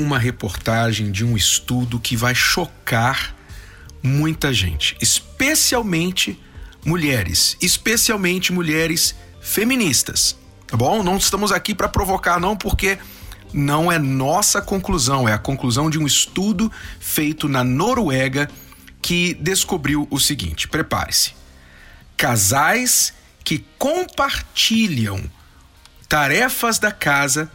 uma reportagem de um estudo que vai chocar muita gente, especialmente mulheres, especialmente mulheres feministas. Tá bom? Não estamos aqui para provocar, não, porque não é nossa conclusão, é a conclusão de um estudo feito na Noruega que descobriu o seguinte: prepare-se. Casais que compartilham tarefas da casa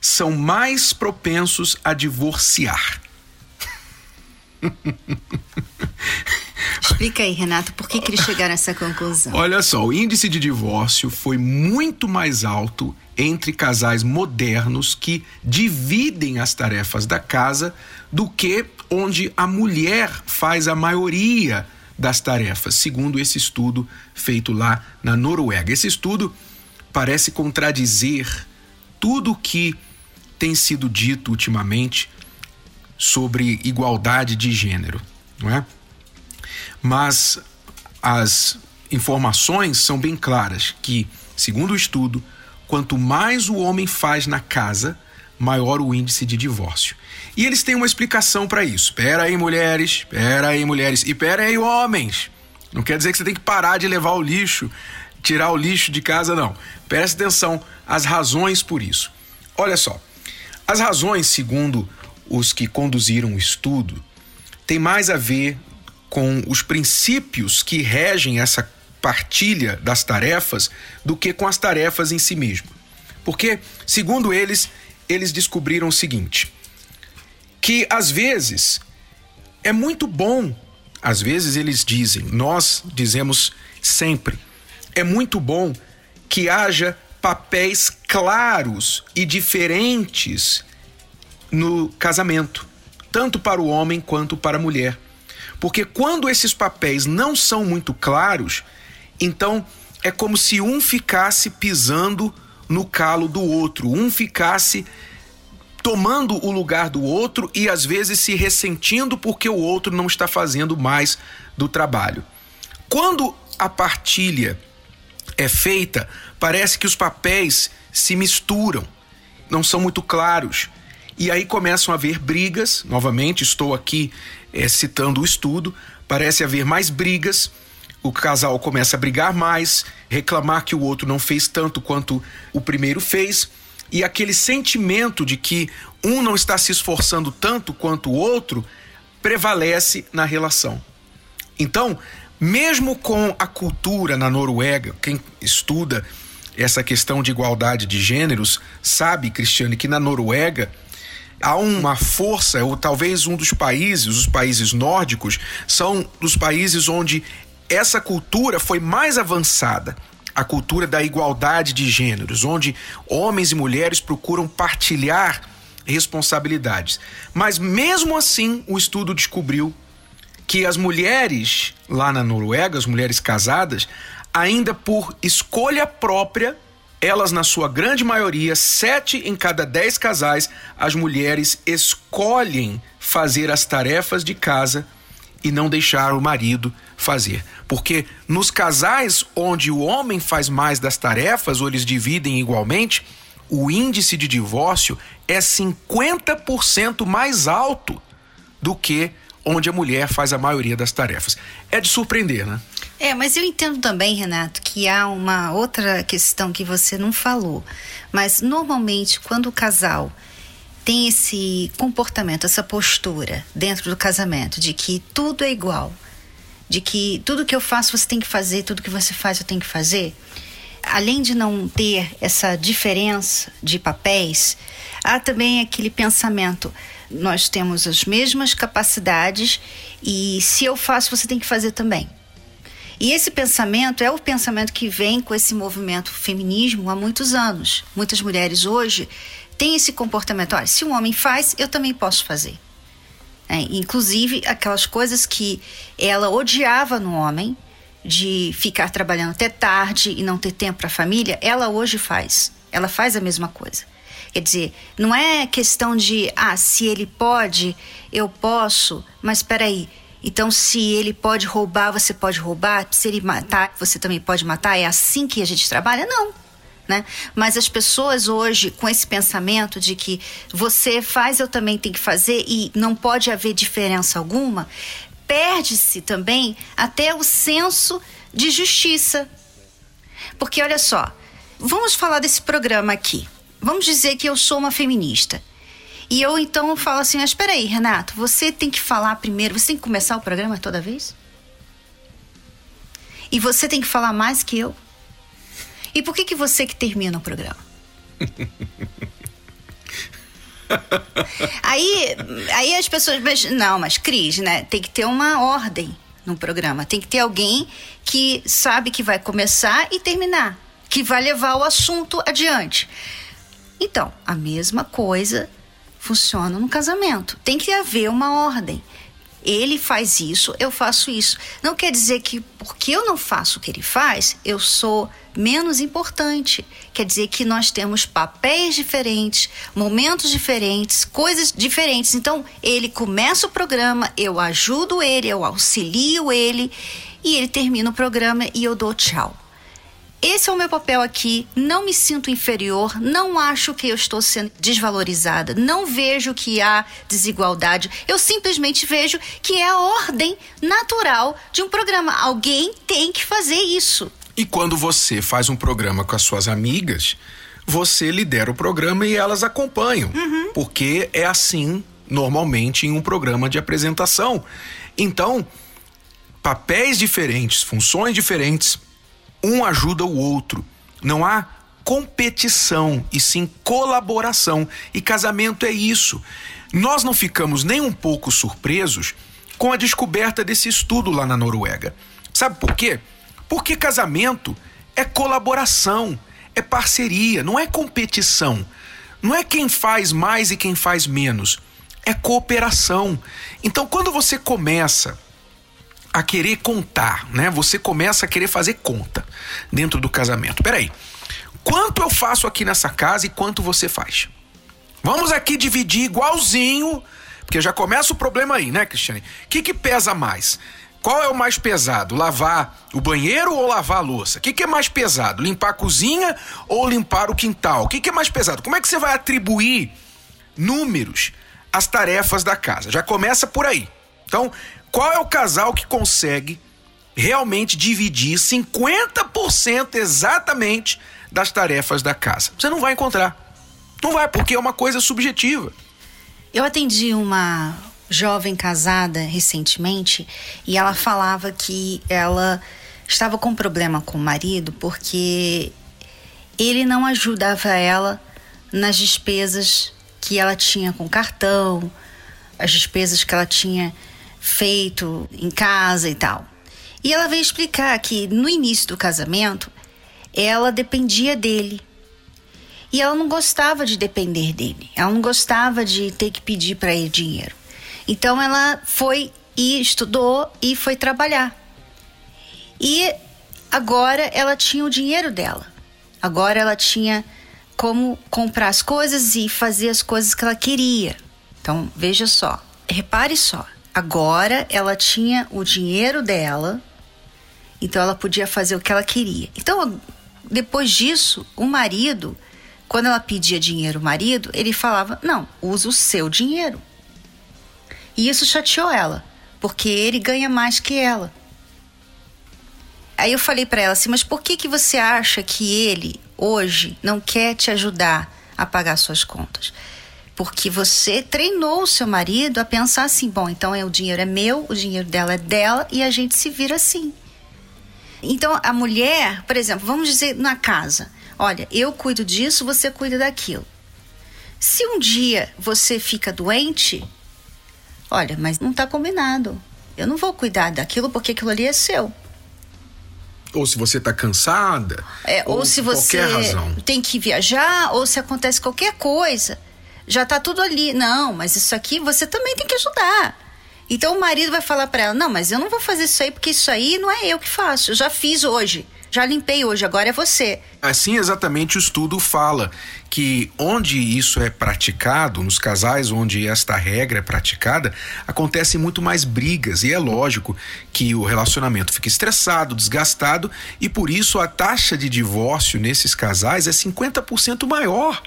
são mais propensos a divorciar. Explica aí, Renato, por que, que eles chegaram a essa conclusão? Olha só, o índice de divórcio foi muito mais alto entre casais modernos que dividem as tarefas da casa do que onde a mulher faz a maioria das tarefas, segundo esse estudo feito lá na Noruega. Esse estudo parece contradizer tudo que tem sido dito ultimamente sobre igualdade de gênero, não é? Mas as informações são bem claras que, segundo o estudo, quanto mais o homem faz na casa, maior o índice de divórcio. E eles têm uma explicação para isso. Espera aí, mulheres, espera aí, mulheres, e espera aí, homens. Não quer dizer que você tem que parar de levar o lixo, tirar o lixo de casa, não. Preste atenção às razões por isso. Olha só, as razões, segundo os que conduziram o estudo, tem mais a ver com os princípios que regem essa partilha das tarefas do que com as tarefas em si mesmo. Porque, segundo eles, eles descobriram o seguinte: que às vezes é muito bom, às vezes eles dizem, nós dizemos sempre, é muito bom que haja papéis claros e diferentes no casamento, tanto para o homem quanto para a mulher. Porque quando esses papéis não são muito claros, então é como se um ficasse pisando no calo do outro, um ficasse tomando o lugar do outro e às vezes se ressentindo porque o outro não está fazendo mais do trabalho. Quando a partilha é feita, parece que os papéis se misturam, não são muito claros. E aí começam a haver brigas, novamente, estou aqui é, citando o estudo, parece haver mais brigas, o casal começa a brigar mais, reclamar que o outro não fez tanto quanto o primeiro fez, e aquele sentimento de que um não está se esforçando tanto quanto o outro prevalece na relação. Então, mesmo com a cultura na Noruega, quem estuda essa questão de igualdade de gêneros sabe, Cristiane, que na Noruega há uma força, ou talvez um dos países, os países nórdicos, são os países onde essa cultura foi mais avançada. A cultura da igualdade de gêneros, onde homens e mulheres procuram partilhar responsabilidades. Mas mesmo assim, o estudo descobriu que as mulheres lá na Noruega, as mulheres casadas, ainda por escolha própria, elas, na sua grande maioria, sete em cada dez casais, as mulheres escolhem fazer as tarefas de casa e não deixar o marido fazer. Porque nos casais onde o homem faz mais das tarefas ou eles dividem igualmente, o índice de divórcio é 50% mais alto do que onde a mulher faz a maioria das tarefas. É de surpreender, né? É, mas eu entendo também, Renato, que há uma outra questão que você não falou. Mas normalmente, quando o casal tem esse comportamento, essa postura dentro do casamento, de que tudo é igual, de que tudo que eu faço você tem que fazer, tudo que você faz eu tenho que fazer, além de não ter essa diferença de papéis, há também aquele pensamento: nós temos as mesmas capacidades e se eu faço, você tem que fazer também. E esse pensamento é o pensamento que vem com esse movimento feminismo há muitos anos. Muitas mulheres hoje têm esse comportamento: olha, se um homem faz, eu também posso fazer. É, inclusive aquelas coisas que ela odiava no homem, de ficar trabalhando até tarde e não ter tempo para a família, ela hoje faz. Ela faz a mesma coisa. Quer dizer, não é questão de, ah, se ele pode, eu posso, mas espera aí. Então, se ele pode roubar, você pode roubar. Se ele matar, você também pode matar. É assim que a gente trabalha? Não. Né? Mas as pessoas hoje, com esse pensamento de que você faz, eu também tenho que fazer e não pode haver diferença alguma, perde-se também até o senso de justiça. Porque olha só, vamos falar desse programa aqui. Vamos dizer que eu sou uma feminista. E eu então falo assim: mas espera aí, Renato, você tem que falar primeiro, você tem que começar o programa toda vez? E você tem que falar mais que eu? E por que, que você que termina o programa? aí, aí as pessoas. Não, mas Cris, né? Tem que ter uma ordem no programa. Tem que ter alguém que sabe que vai começar e terminar, que vai levar o assunto adiante. Então, a mesma coisa funciona no casamento. Tem que haver uma ordem. Ele faz isso, eu faço isso. Não quer dizer que porque eu não faço o que ele faz, eu sou menos importante. Quer dizer que nós temos papéis diferentes, momentos diferentes, coisas diferentes. Então, ele começa o programa, eu ajudo ele, eu auxilio ele, e ele termina o programa e eu dou tchau. Esse é o meu papel aqui. Não me sinto inferior, não acho que eu estou sendo desvalorizada, não vejo que há desigualdade. Eu simplesmente vejo que é a ordem natural de um programa. Alguém tem que fazer isso. E quando você faz um programa com as suas amigas, você lidera o programa e elas acompanham. Uhum. Porque é assim, normalmente, em um programa de apresentação. Então, papéis diferentes, funções diferentes um ajuda o outro. Não há competição e sim colaboração. E casamento é isso. Nós não ficamos nem um pouco surpresos com a descoberta desse estudo lá na Noruega. Sabe por quê? Porque casamento é colaboração, é parceria, não é competição. Não é quem faz mais e quem faz menos. É cooperação. Então, quando você começa a querer contar, né? Você começa a querer fazer conta dentro do casamento. Peraí, quanto eu faço aqui nessa casa e quanto você faz? Vamos aqui dividir igualzinho, porque já começa o problema aí, né, Cristiane? O que, que pesa mais? Qual é o mais pesado? Lavar o banheiro ou lavar a louça? O que, que é mais pesado? Limpar a cozinha ou limpar o quintal? O que, que é mais pesado? Como é que você vai atribuir números às tarefas da casa? Já começa por aí. Então, qual é o casal que consegue realmente dividir 50% exatamente das tarefas da casa? Você não vai encontrar. Não vai, porque é uma coisa subjetiva. Eu atendi uma jovem casada recentemente e ela falava que ela estava com problema com o marido porque ele não ajudava ela nas despesas que ela tinha com cartão, as despesas que ela tinha feito em casa e tal. E ela veio explicar que no início do casamento ela dependia dele. E ela não gostava de depender dele. Ela não gostava de ter que pedir para ele dinheiro. Então ela foi e estudou e foi trabalhar. E agora ela tinha o dinheiro dela. Agora ela tinha como comprar as coisas e fazer as coisas que ela queria. Então, veja só, repare só. Agora ela tinha o dinheiro dela, então ela podia fazer o que ela queria. Então, depois disso, o marido, quando ela pedia dinheiro ao marido, ele falava: Não, usa o seu dinheiro. E isso chateou ela, porque ele ganha mais que ela. Aí eu falei para ela assim: Mas por que, que você acha que ele, hoje, não quer te ajudar a pagar suas contas? Porque você treinou o seu marido a pensar assim: bom, então é, o dinheiro é meu, o dinheiro dela é dela e a gente se vira assim. Então a mulher, por exemplo, vamos dizer na casa: olha, eu cuido disso, você cuida daquilo. Se um dia você fica doente, olha, mas não está combinado. Eu não vou cuidar daquilo porque aquilo ali é seu. Ou se você está cansada. É, ou, ou se você tem que viajar, ou se acontece qualquer coisa já tá tudo ali. Não, mas isso aqui você também tem que ajudar. Então o marido vai falar para ela: "Não, mas eu não vou fazer isso aí porque isso aí não é eu que faço. Eu já fiz hoje. Já limpei hoje, agora é você". Assim exatamente o estudo fala que onde isso é praticado, nos casais onde esta regra é praticada, acontecem muito mais brigas e é lógico que o relacionamento fica estressado, desgastado e por isso a taxa de divórcio nesses casais é 50% maior.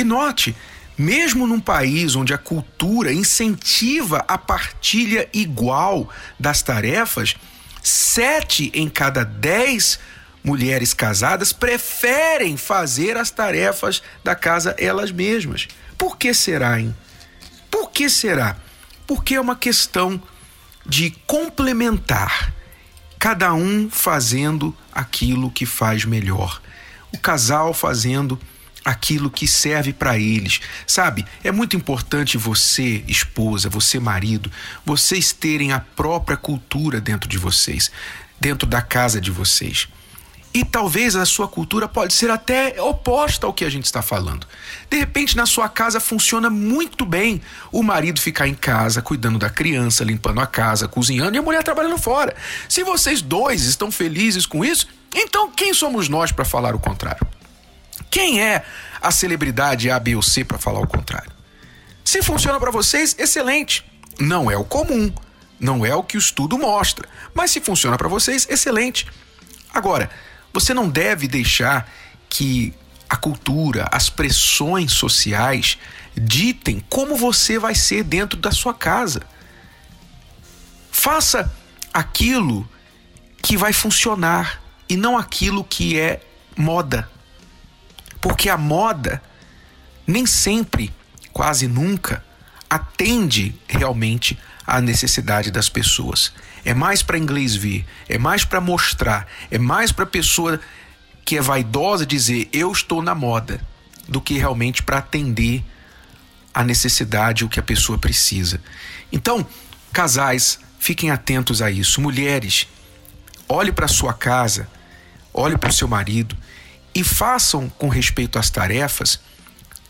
E note, mesmo num país onde a cultura incentiva a partilha igual das tarefas, sete em cada dez mulheres casadas preferem fazer as tarefas da casa elas mesmas. Por que será, hein? Por que será? Porque é uma questão de complementar, cada um fazendo aquilo que faz melhor. O casal fazendo aquilo que serve para eles. Sabe? É muito importante você, esposa, você, marido, vocês terem a própria cultura dentro de vocês, dentro da casa de vocês. E talvez a sua cultura pode ser até oposta ao que a gente está falando. De repente, na sua casa funciona muito bem o marido ficar em casa, cuidando da criança, limpando a casa, cozinhando e a mulher trabalhando fora. Se vocês dois estão felizes com isso, então quem somos nós para falar o contrário? Quem é a celebridade A, B ou C para falar o contrário? Se funciona para vocês, excelente. Não é o comum, não é o que o estudo mostra, mas se funciona para vocês, excelente. Agora, você não deve deixar que a cultura, as pressões sociais ditem como você vai ser dentro da sua casa. Faça aquilo que vai funcionar e não aquilo que é moda. Porque a moda nem sempre, quase nunca, atende realmente à necessidade das pessoas. É mais para inglês ver, é mais para mostrar, é mais para a pessoa que é vaidosa dizer eu estou na moda, do que realmente para atender a necessidade, o que a pessoa precisa. Então, casais, fiquem atentos a isso. Mulheres, olhe para sua casa, olhe para o seu marido e façam com respeito às tarefas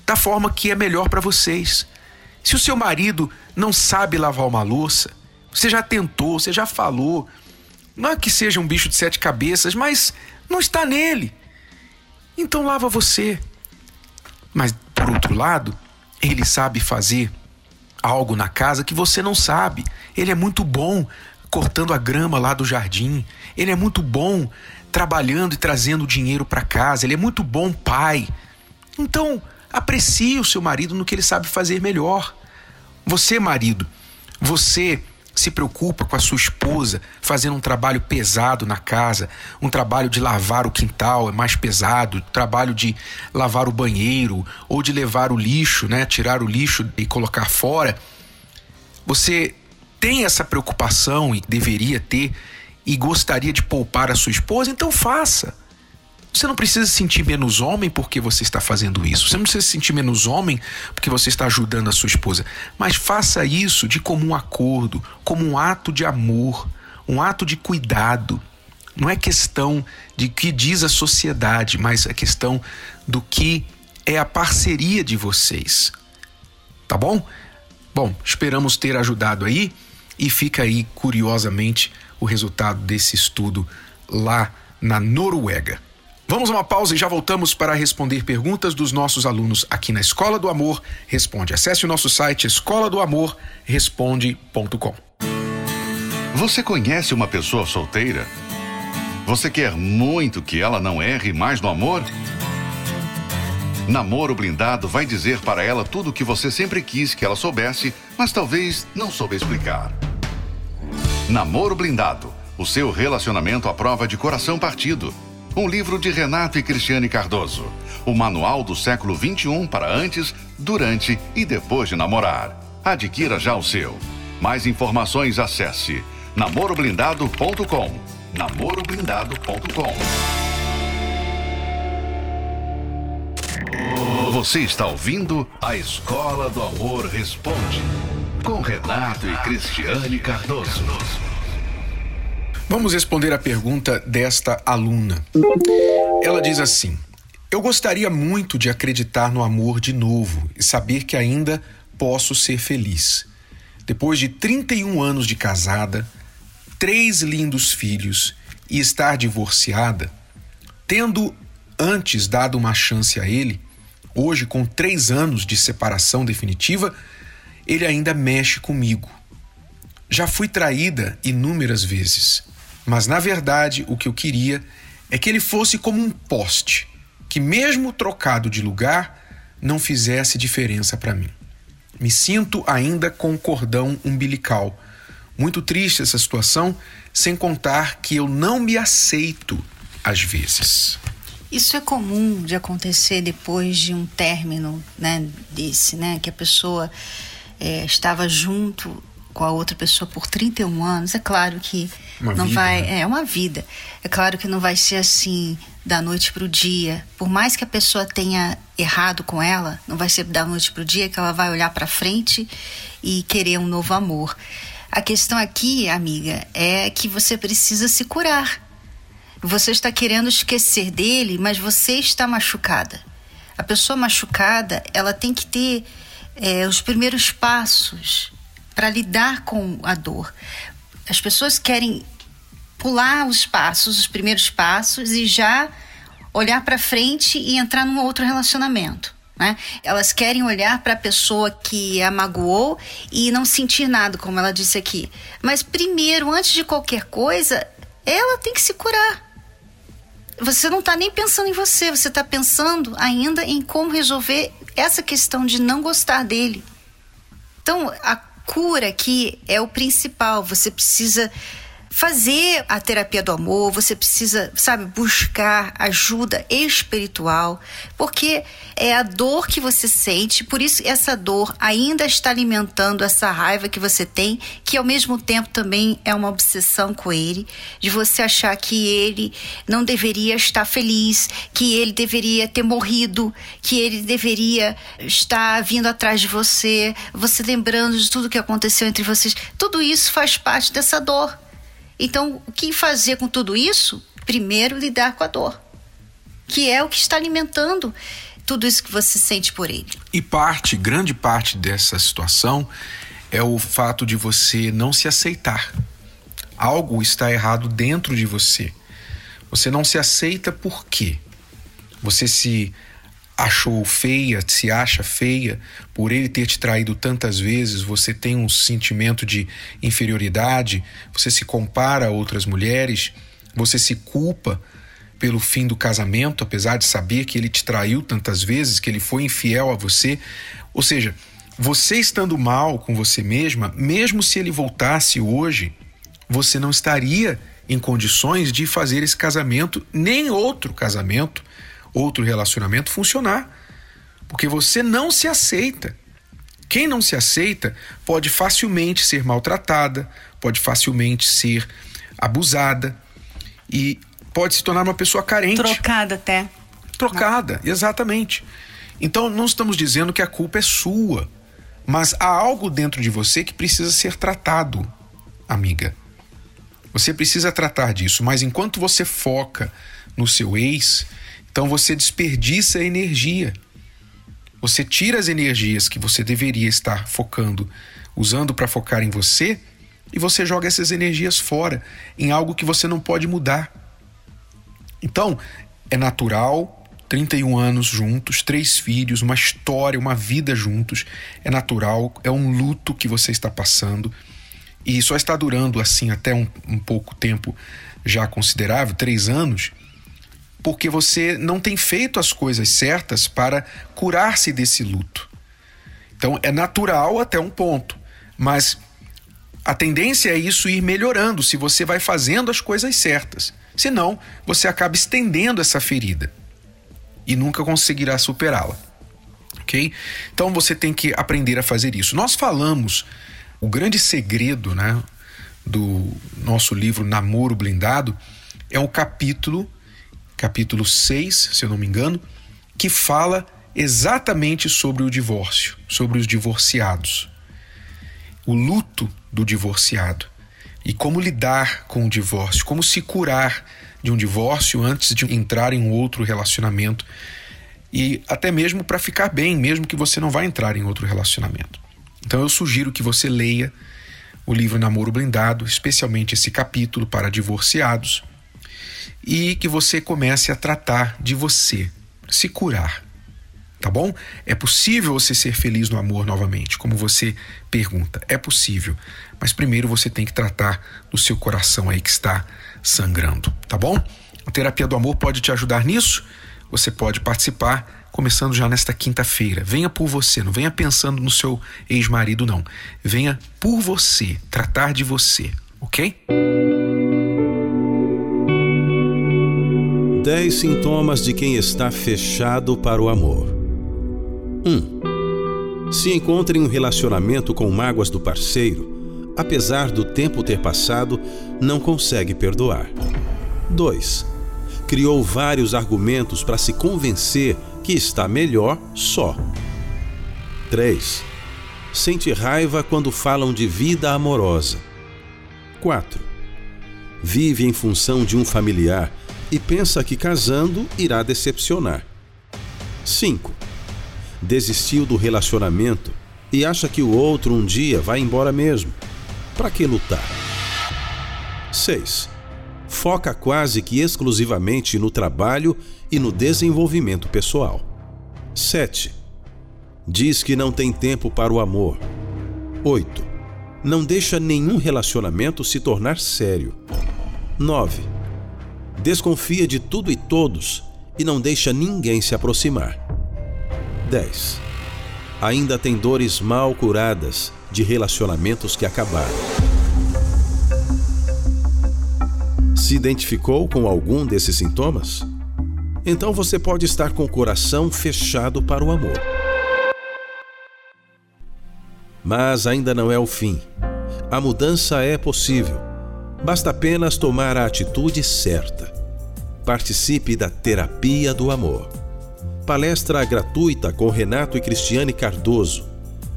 da forma que é melhor para vocês. Se o seu marido não sabe lavar uma louça, você já tentou, você já falou, não é que seja um bicho de sete cabeças, mas não está nele. Então lava você. Mas por outro lado, ele sabe fazer algo na casa que você não sabe. Ele é muito bom cortando a grama lá do jardim. Ele é muito bom trabalhando e trazendo dinheiro para casa, ele é muito bom pai. Então, aprecie o seu marido no que ele sabe fazer melhor. Você, marido, você se preocupa com a sua esposa fazendo um trabalho pesado na casa, um trabalho de lavar o quintal é mais pesado, trabalho de lavar o banheiro ou de levar o lixo, né, tirar o lixo e colocar fora. Você tem essa preocupação e deveria ter e gostaria de poupar a sua esposa, então faça. Você não precisa se sentir menos homem porque você está fazendo isso. Você não precisa se sentir menos homem porque você está ajudando a sua esposa. Mas faça isso de comum acordo, como um ato de amor, um ato de cuidado. Não é questão de que diz a sociedade, mas é questão do que é a parceria de vocês. Tá bom? Bom, esperamos ter ajudado aí e fica aí curiosamente o resultado desse estudo lá na Noruega. Vamos a uma pausa e já voltamos para responder perguntas dos nossos alunos aqui na Escola do Amor Responde. Acesse o nosso site escola do amor responde.com. Você conhece uma pessoa solteira? Você quer muito que ela não erre mais no amor? Namoro Blindado vai dizer para ela tudo o que você sempre quis que ela soubesse, mas talvez não soube explicar. Namoro Blindado. O seu relacionamento à prova de coração partido. Um livro de Renato e Cristiane Cardoso. O manual do século 21 para antes, durante e depois de namorar. Adquira já o seu. Mais informações acesse namoroblindado.com. namoroblindado.com. Você está ouvindo a Escola do Amor Responde com Renato e Cristiane Cardoso. Vamos responder a pergunta desta aluna. Ela diz assim: Eu gostaria muito de acreditar no amor de novo e saber que ainda posso ser feliz. depois de 31 anos de casada, três lindos filhos e estar divorciada, tendo antes dado uma chance a ele, hoje com três anos de separação definitiva, ele ainda mexe comigo. Já fui traída inúmeras vezes, mas na verdade o que eu queria é que ele fosse como um poste, que mesmo trocado de lugar, não fizesse diferença para mim. Me sinto ainda com o cordão umbilical. Muito triste essa situação, sem contar que eu não me aceito às vezes. Isso é comum de acontecer depois de um término, né, desse, né, que a pessoa é, estava junto com a outra pessoa por 31 anos. É claro que uma não vida, vai, né? é uma vida. É claro que não vai ser assim da noite para o dia. Por mais que a pessoa tenha errado com ela, não vai ser da noite para o dia que ela vai olhar para frente e querer um novo amor. A questão aqui, amiga, é que você precisa se curar. Você está querendo esquecer dele, mas você está machucada. A pessoa machucada, ela tem que ter é, os primeiros passos para lidar com a dor. As pessoas querem pular os passos, os primeiros passos e já olhar para frente e entrar num outro relacionamento. Né? Elas querem olhar para a pessoa que a magoou e não sentir nada, como ela disse aqui. Mas primeiro, antes de qualquer coisa, ela tem que se curar você não está nem pensando em você, você está pensando ainda em como resolver essa questão de não gostar dele. Então, a cura aqui é o principal. Você precisa fazer a terapia do amor, você precisa, sabe, buscar ajuda espiritual, porque é a dor que você sente, por isso essa dor ainda está alimentando essa raiva que você tem, que ao mesmo tempo também é uma obsessão com ele, de você achar que ele não deveria estar feliz, que ele deveria ter morrido, que ele deveria estar vindo atrás de você, você lembrando de tudo que aconteceu entre vocês. Tudo isso faz parte dessa dor. Então, o que fazer com tudo isso? Primeiro, lidar com a dor, que é o que está alimentando tudo isso que você sente por ele. E parte, grande parte dessa situação é o fato de você não se aceitar. Algo está errado dentro de você. Você não se aceita por quê? Você se achou feia, se acha feia, por ele ter te traído tantas vezes, você tem um sentimento de inferioridade, você se compara a outras mulheres, você se culpa pelo fim do casamento, apesar de saber que ele te traiu tantas vezes, que ele foi infiel a você. Ou seja, você estando mal com você mesma, mesmo se ele voltasse hoje, você não estaria em condições de fazer esse casamento, nem outro casamento, outro relacionamento funcionar. Porque você não se aceita. Quem não se aceita pode facilmente ser maltratada, pode facilmente ser abusada e pode se tornar uma pessoa carente. Trocada até. Trocada, exatamente. Então não estamos dizendo que a culpa é sua, mas há algo dentro de você que precisa ser tratado, amiga. Você precisa tratar disso, mas enquanto você foca no seu ex, então você desperdiça energia. Você tira as energias que você deveria estar focando, usando para focar em você, e você joga essas energias fora, em algo que você não pode mudar. Então, é natural 31 anos juntos, três filhos, uma história, uma vida juntos. É natural, é um luto que você está passando e só está durando assim até um, um pouco tempo já considerável três anos porque você não tem feito as coisas certas para curar-se desse luto. Então é natural até um ponto, mas a tendência é isso ir melhorando se você vai fazendo as coisas certas. Senão, você acaba estendendo essa ferida e nunca conseguirá superá-la. Ok? Então você tem que aprender a fazer isso. Nós falamos o grande segredo né, do nosso livro Namoro Blindado é um capítulo capítulo 6, se eu não me engano, que fala exatamente sobre o divórcio, sobre os divorciados. O luto do divorciado e como lidar com o divórcio, como se curar de um divórcio antes de entrar em um outro relacionamento e até mesmo para ficar bem, mesmo que você não vá entrar em outro relacionamento. Então eu sugiro que você leia o livro Namoro Blindado, especialmente esse capítulo para divorciados, e que você comece a tratar de você, se curar. Tá bom? É possível você ser feliz no amor novamente, como você pergunta. É possível. Mas primeiro você tem que tratar do seu coração aí que está sangrando, tá bom? A terapia do amor pode te ajudar nisso. Você pode participar começando já nesta quinta-feira. Venha por você, não venha pensando no seu ex-marido, não. Venha por você, tratar de você, ok? 10 sintomas de quem está fechado para o amor. 1. Um, se encontra em um relacionamento com mágoas do parceiro, apesar do tempo ter passado, não consegue perdoar. 2. Criou vários argumentos para se convencer que está melhor só. 3. Sente raiva quando falam de vida amorosa. 4. Vive em função de um familiar e pensa que casando irá decepcionar. 5. Desistiu do relacionamento e acha que o outro um dia vai embora mesmo. Para que lutar? 6. Foca quase que exclusivamente no trabalho e no desenvolvimento pessoal. 7. Diz que não tem tempo para o amor. 8. Não deixa nenhum relacionamento se tornar sério. 9. Desconfia de tudo e todos e não deixa ninguém se aproximar. 10. Ainda tem dores mal curadas de relacionamentos que acabaram. Se identificou com algum desses sintomas? então você pode estar com o coração fechado para o amor. Mas ainda não é o fim. A mudança é possível. Basta apenas tomar a atitude certa. Participe da Terapia do Amor. Palestra gratuita com Renato e Cristiane Cardoso,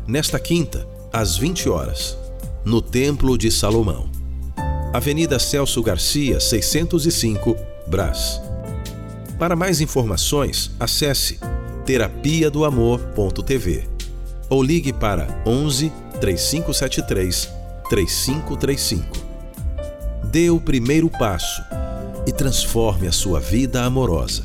nesta quinta, às 20 horas, no Templo de Salomão. Avenida Celso Garcia, 605, Brás. Para mais informações, acesse terapia do amor.tv ou ligue para 11 3573 3535. Dê o primeiro passo e transforme a sua vida amorosa.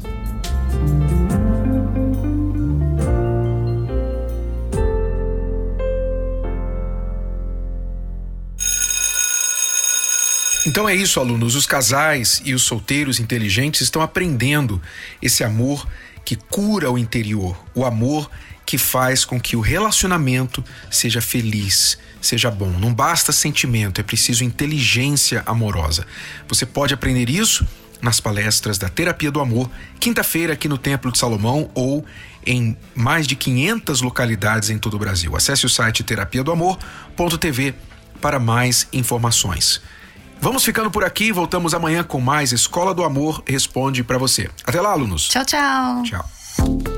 Então é isso, alunos. Os casais e os solteiros inteligentes estão aprendendo esse amor que cura o interior, o amor que faz com que o relacionamento seja feliz, seja bom. Não basta sentimento, é preciso inteligência amorosa. Você pode aprender isso nas palestras da Terapia do Amor, quinta-feira aqui no Templo de Salomão ou em mais de 500 localidades em todo o Brasil. Acesse o site terapia do amor.tv para mais informações. Vamos ficando por aqui, voltamos amanhã com mais Escola do Amor Responde para você. Até lá, alunos. Tchau, tchau. Tchau.